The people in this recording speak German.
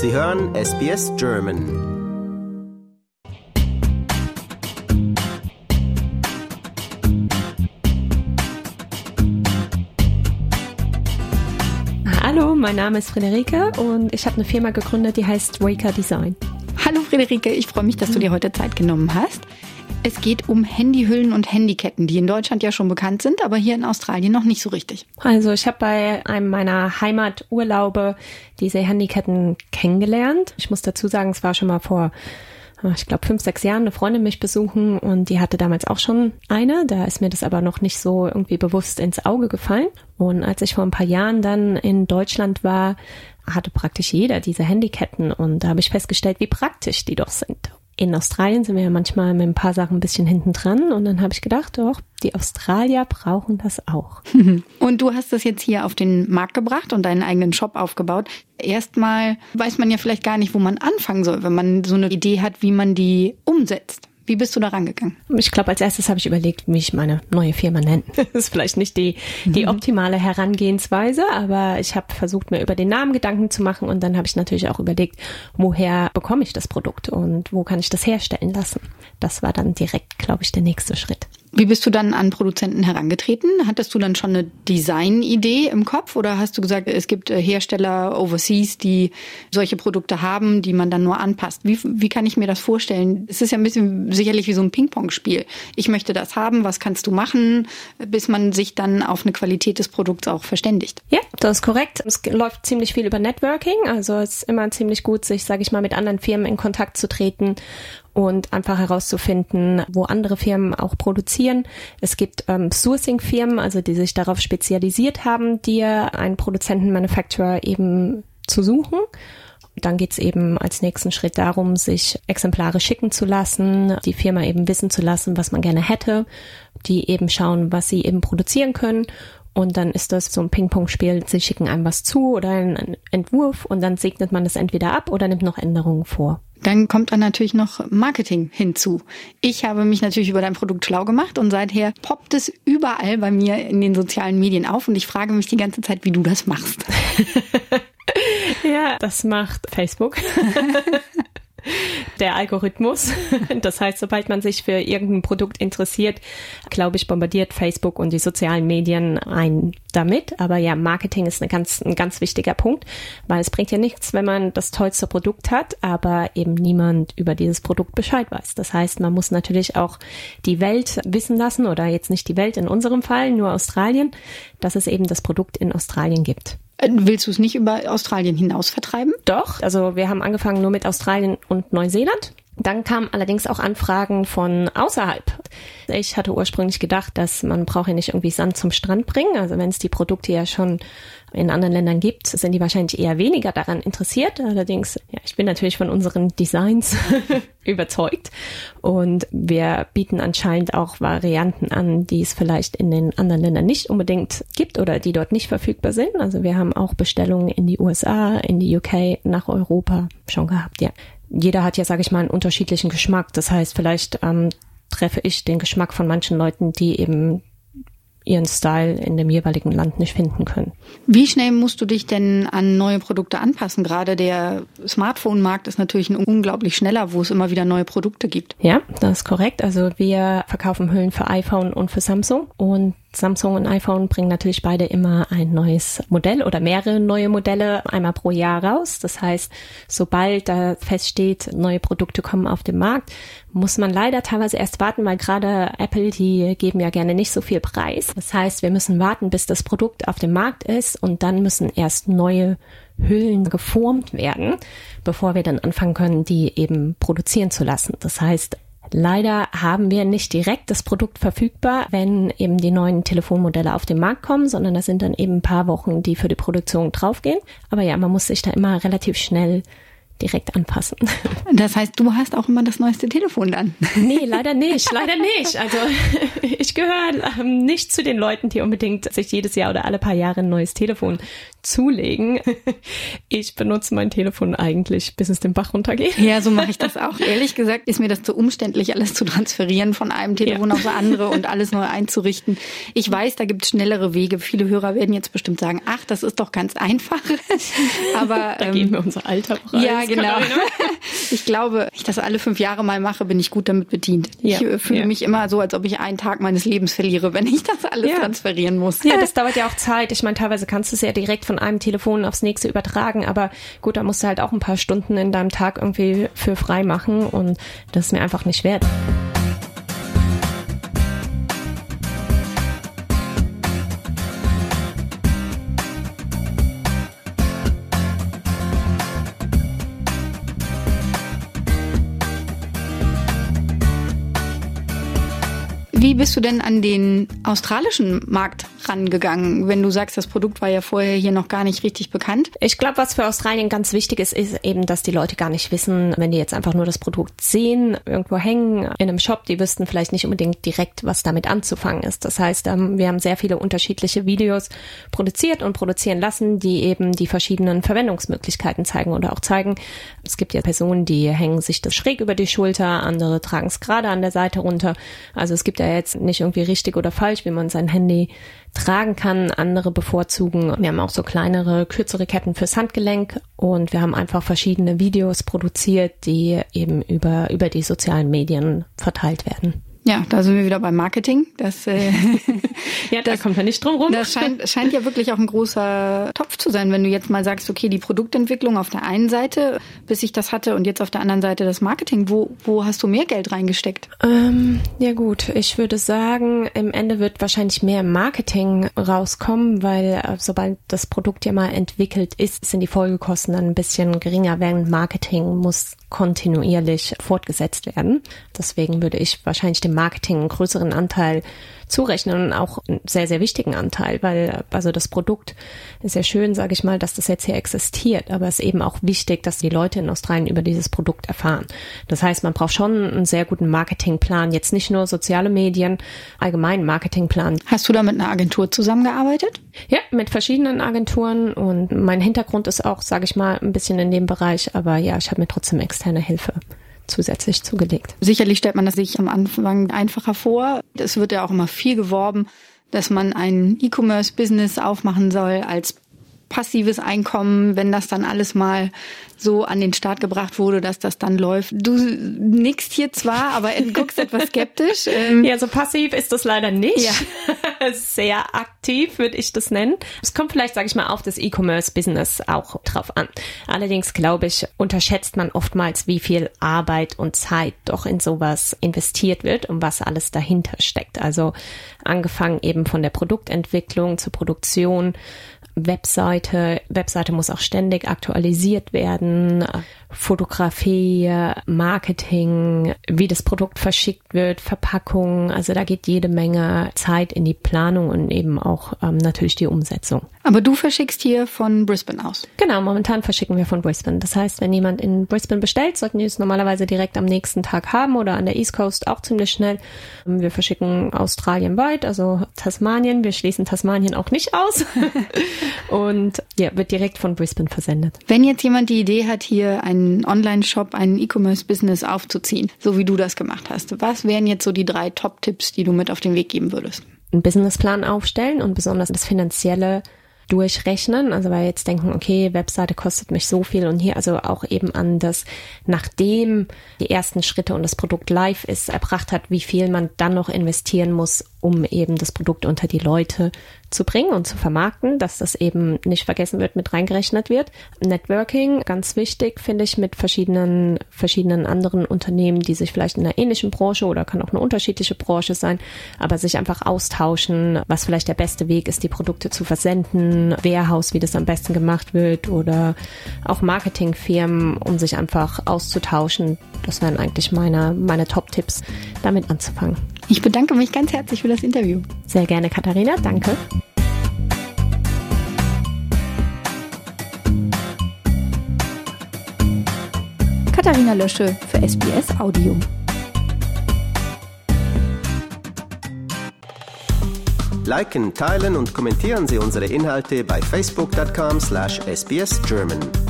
Sie hören SBS German. Hallo, mein Name ist Friederike und ich habe eine Firma gegründet, die heißt Waker Design. Hallo Friederike, ich freue mich, dass du dir heute Zeit genommen hast. Es geht um Handyhüllen und Handyketten, die in Deutschland ja schon bekannt sind, aber hier in Australien noch nicht so richtig. Also ich habe bei einem meiner Heimaturlaube diese Handyketten kennengelernt. Ich muss dazu sagen, es war schon mal vor Ah, ich glaube, fünf, sechs Jahren eine Freundin mich besuchen und die hatte damals auch schon eine. Da ist mir das aber noch nicht so irgendwie bewusst ins Auge gefallen. Und als ich vor ein paar Jahren dann in Deutschland war, hatte praktisch jeder diese Handyketten und da habe ich festgestellt, wie praktisch die doch sind in Australien sind wir ja manchmal mit ein paar Sachen ein bisschen hinten dran und dann habe ich gedacht, doch, die Australier brauchen das auch. Und du hast das jetzt hier auf den Markt gebracht und deinen eigenen Shop aufgebaut. Erstmal weiß man ja vielleicht gar nicht, wo man anfangen soll, wenn man so eine Idee hat, wie man die umsetzt. Wie bist du da rangegangen? Ich glaube, als erstes habe ich überlegt, wie ich meine neue Firma nenne. Das ist vielleicht nicht die, die mhm. optimale Herangehensweise, aber ich habe versucht, mir über den Namen Gedanken zu machen und dann habe ich natürlich auch überlegt, woher bekomme ich das Produkt und wo kann ich das herstellen lassen. Das war dann direkt, glaube ich, der nächste Schritt. Wie bist du dann an Produzenten herangetreten? Hattest du dann schon eine Designidee im Kopf oder hast du gesagt, es gibt äh, Hersteller overseas, die solche Produkte haben, die man dann nur anpasst? Wie, wie kann ich mir das vorstellen? Es ist ja ein bisschen sicherlich wie so ein Ping-Pong-Spiel. Ich möchte das haben, was kannst du machen, bis man sich dann auf eine Qualität des Produkts auch verständigt? Ja, das ist korrekt. Es läuft ziemlich viel über Networking, also es ist immer ziemlich gut, sich, sage ich mal, mit anderen Firmen in Kontakt zu treten und einfach herauszufinden, wo andere Firmen auch produzieren. Es gibt ähm, Sourcing-Firmen, also die sich darauf spezialisiert haben, dir einen Produzenten-Manufacturer eben zu suchen. Dann geht's eben als nächsten Schritt darum, sich Exemplare schicken zu lassen, die Firma eben wissen zu lassen, was man gerne hätte, die eben schauen, was sie eben produzieren können. Und dann ist das so ein Ping-Pong-Spiel. Sie schicken einem was zu oder einen Entwurf und dann segnet man es entweder ab oder nimmt noch Änderungen vor. Dann kommt dann natürlich noch Marketing hinzu. Ich habe mich natürlich über dein Produkt schlau gemacht und seither poppt es überall bei mir in den sozialen Medien auf und ich frage mich die ganze Zeit, wie du das machst. ja, das macht Facebook. der Algorithmus. Das heißt, sobald man sich für irgendein Produkt interessiert, glaube ich, bombardiert Facebook und die sozialen Medien ein damit. Aber ja, Marketing ist eine ganz, ein ganz wichtiger Punkt, weil es bringt ja nichts, wenn man das tollste Produkt hat, aber eben niemand über dieses Produkt Bescheid weiß. Das heißt, man muss natürlich auch die Welt wissen lassen oder jetzt nicht die Welt in unserem Fall, nur Australien, dass es eben das Produkt in Australien gibt. Äh, willst du es nicht über Australien hinaus vertreiben? Doch, also wir haben angefangen nur mit Australien und Neuseeland. Dann kamen allerdings auch Anfragen von außerhalb. Ich hatte ursprünglich gedacht, dass man braucht ja nicht irgendwie Sand zum Strand bringen. Also wenn es die Produkte ja schon in anderen Ländern gibt, sind die wahrscheinlich eher weniger daran interessiert. Allerdings, ja, ich bin natürlich von unseren Designs überzeugt und wir bieten anscheinend auch Varianten an, die es vielleicht in den anderen Ländern nicht unbedingt gibt oder die dort nicht verfügbar sind. Also wir haben auch Bestellungen in die USA, in die UK, nach Europa schon gehabt, ja. Jeder hat ja, sage ich mal, einen unterschiedlichen Geschmack. Das heißt, vielleicht ähm, treffe ich den Geschmack von manchen Leuten, die eben ihren Style in dem jeweiligen Land nicht finden können. Wie schnell musst du dich denn an neue Produkte anpassen? Gerade der Smartphone-Markt ist natürlich ein unglaublich schneller, wo es immer wieder neue Produkte gibt. Ja, das ist korrekt. Also wir verkaufen Hüllen für iPhone und für Samsung und Samsung und iPhone bringen natürlich beide immer ein neues Modell oder mehrere neue Modelle einmal pro Jahr raus. Das heißt, sobald da feststeht, neue Produkte kommen auf den Markt, muss man leider teilweise erst warten, weil gerade Apple, die geben ja gerne nicht so viel Preis. Das heißt, wir müssen warten, bis das Produkt auf dem Markt ist und dann müssen erst neue Hüllen geformt werden, bevor wir dann anfangen können, die eben produzieren zu lassen. Das heißt, Leider haben wir nicht direkt das Produkt verfügbar, wenn eben die neuen Telefonmodelle auf den Markt kommen, sondern das sind dann eben ein paar Wochen, die für die Produktion draufgehen. Aber ja, man muss sich da immer relativ schnell direkt anpassen. Das heißt, du hast auch immer das neueste Telefon dann? Nee, leider nicht, leider nicht. Also ich gehöre ähm, nicht zu den Leuten, die unbedingt sich jedes Jahr oder alle paar Jahre ein neues Telefon zulegen. Ich benutze mein Telefon eigentlich, bis es den Bach runtergeht. Ja, so mache ich das auch. Ehrlich gesagt ist mir das zu umständlich, alles zu transferieren von einem Telefon ja. auf das andere und alles neu einzurichten. Ich weiß, da gibt es schnellere Wege. Viele Hörer werden jetzt bestimmt sagen, ach, das ist doch ganz einfach. Aber da ähm, geben wir unser Alter preis. Ja, genau. Ich glaube, wenn ich das alle fünf Jahre mal mache, bin ich gut damit bedient. Ja. Ich äh, fühle ja. mich immer so, als ob ich einen Tag meines Lebens verliere, wenn ich das alles ja. transferieren muss. Ja, das dauert ja auch Zeit. Ich meine, teilweise kannst du es ja direkt von einem Telefon aufs nächste übertragen, aber gut, da musst du halt auch ein paar Stunden in deinem Tag irgendwie für frei machen und das ist mir einfach nicht wert. Wie bist du denn an den australischen Markt rangegangen, wenn du sagst, das Produkt war ja vorher hier noch gar nicht richtig bekannt? Ich glaube, was für Australien ganz wichtig ist, ist eben, dass die Leute gar nicht wissen, wenn die jetzt einfach nur das Produkt sehen, irgendwo hängen in einem Shop, die wüssten vielleicht nicht unbedingt direkt, was damit anzufangen ist. Das heißt, ähm, wir haben sehr viele unterschiedliche Videos produziert und produzieren lassen, die eben die verschiedenen Verwendungsmöglichkeiten zeigen oder auch zeigen, es gibt ja Personen, die hängen sich das schräg über die Schulter, andere tragen es gerade an der Seite runter. Also es gibt ja jetzt nicht irgendwie richtig oder falsch, wie man sein Handy tragen kann. Andere bevorzugen. Wir haben auch so kleinere, kürzere Ketten fürs Handgelenk und wir haben einfach verschiedene Videos produziert, die eben über, über die sozialen Medien verteilt werden. Ja, da sind wir wieder beim Marketing. Das, äh, ja, da das, kommt ja nicht drum rum. Das scheint, scheint ja wirklich auch ein großer Topf zu sein, wenn du jetzt mal sagst, okay, die Produktentwicklung auf der einen Seite, bis ich das hatte, und jetzt auf der anderen Seite das Marketing. Wo, wo hast du mehr Geld reingesteckt? Ähm, ja gut, ich würde sagen, im Ende wird wahrscheinlich mehr Marketing rauskommen, weil äh, sobald das Produkt ja mal entwickelt ist, sind die Folgekosten dann ein bisschen geringer, während Marketing muss kontinuierlich fortgesetzt werden. Deswegen würde ich wahrscheinlich dem Marketing einen größeren Anteil zurechnen und auch einen sehr, sehr wichtigen Anteil, weil also das Produkt ist ja schön, sage ich mal, dass das jetzt hier existiert, aber es ist eben auch wichtig, dass die Leute in Australien über dieses Produkt erfahren. Das heißt, man braucht schon einen sehr guten Marketingplan, jetzt nicht nur soziale Medien, allgemeinen Marketingplan. Hast du da mit einer Agentur zusammengearbeitet? Ja, mit verschiedenen Agenturen und mein Hintergrund ist auch, sage ich mal, ein bisschen in dem Bereich, aber ja, ich habe mir trotzdem externe Hilfe zusätzlich zugelegt. Sicherlich stellt man das sich am Anfang einfacher vor. Es wird ja auch immer viel geworben, dass man ein E-Commerce-Business aufmachen soll als passives Einkommen, wenn das dann alles mal so an den Start gebracht wurde, dass das dann läuft. Du nickst hier zwar, aber guckst etwas skeptisch. Ähm ja, so passiv ist das leider nicht. Ja. Sehr aktiv würde ich das nennen. Es kommt vielleicht, sage ich mal, auf das E-Commerce-Business auch drauf an. Allerdings glaube ich, unterschätzt man oftmals, wie viel Arbeit und Zeit doch in sowas investiert wird und was alles dahinter steckt. Also angefangen eben von der Produktentwicklung zur Produktion, Webseite. Webseite muss auch ständig aktualisiert werden. Fotografie, Marketing, wie das Produkt verschickt wird, Verpackung. Also da geht jede Menge Zeit in die Planung und eben auch ähm, natürlich die Umsetzung. Aber du verschickst hier von Brisbane aus? Genau, momentan verschicken wir von Brisbane. Das heißt, wenn jemand in Brisbane bestellt, sollten die es normalerweise direkt am nächsten Tag haben oder an der East Coast auch ziemlich schnell. Wir verschicken Australien weit, also Tasmanien. Wir schließen Tasmanien auch nicht aus. und ja, wird direkt von Brisbane versendet. Wenn jetzt jemand die Idee hat, hier ein einen Online-Shop, ein E-Commerce-Business aufzuziehen, so wie du das gemacht hast. Was wären jetzt so die drei Top-Tipps, die du mit auf den Weg geben würdest? Einen Businessplan aufstellen und besonders das Finanzielle durchrechnen. Also weil jetzt denken, okay, Webseite kostet mich so viel und hier also auch eben an das, nachdem die ersten Schritte und das Produkt live ist, erbracht hat, wie viel man dann noch investieren muss, um eben das Produkt unter die Leute zu bringen und zu vermarkten, dass das eben nicht vergessen wird, mit reingerechnet wird. Networking, ganz wichtig, finde ich, mit verschiedenen, verschiedenen anderen Unternehmen, die sich vielleicht in einer ähnlichen Branche oder kann auch eine unterschiedliche Branche sein, aber sich einfach austauschen, was vielleicht der beste Weg ist, die Produkte zu versenden, Warehouse, wie das am besten gemacht wird oder auch Marketingfirmen, um sich einfach auszutauschen. Das wären eigentlich meine, meine Top-Tipps, damit anzufangen. Ich bedanke mich ganz herzlich für das Interview. Sehr gerne, Katharina. Danke. Katharina Lösche für SBS Audio. Liken, teilen und kommentieren Sie unsere Inhalte bei facebook.com/sbsgerman.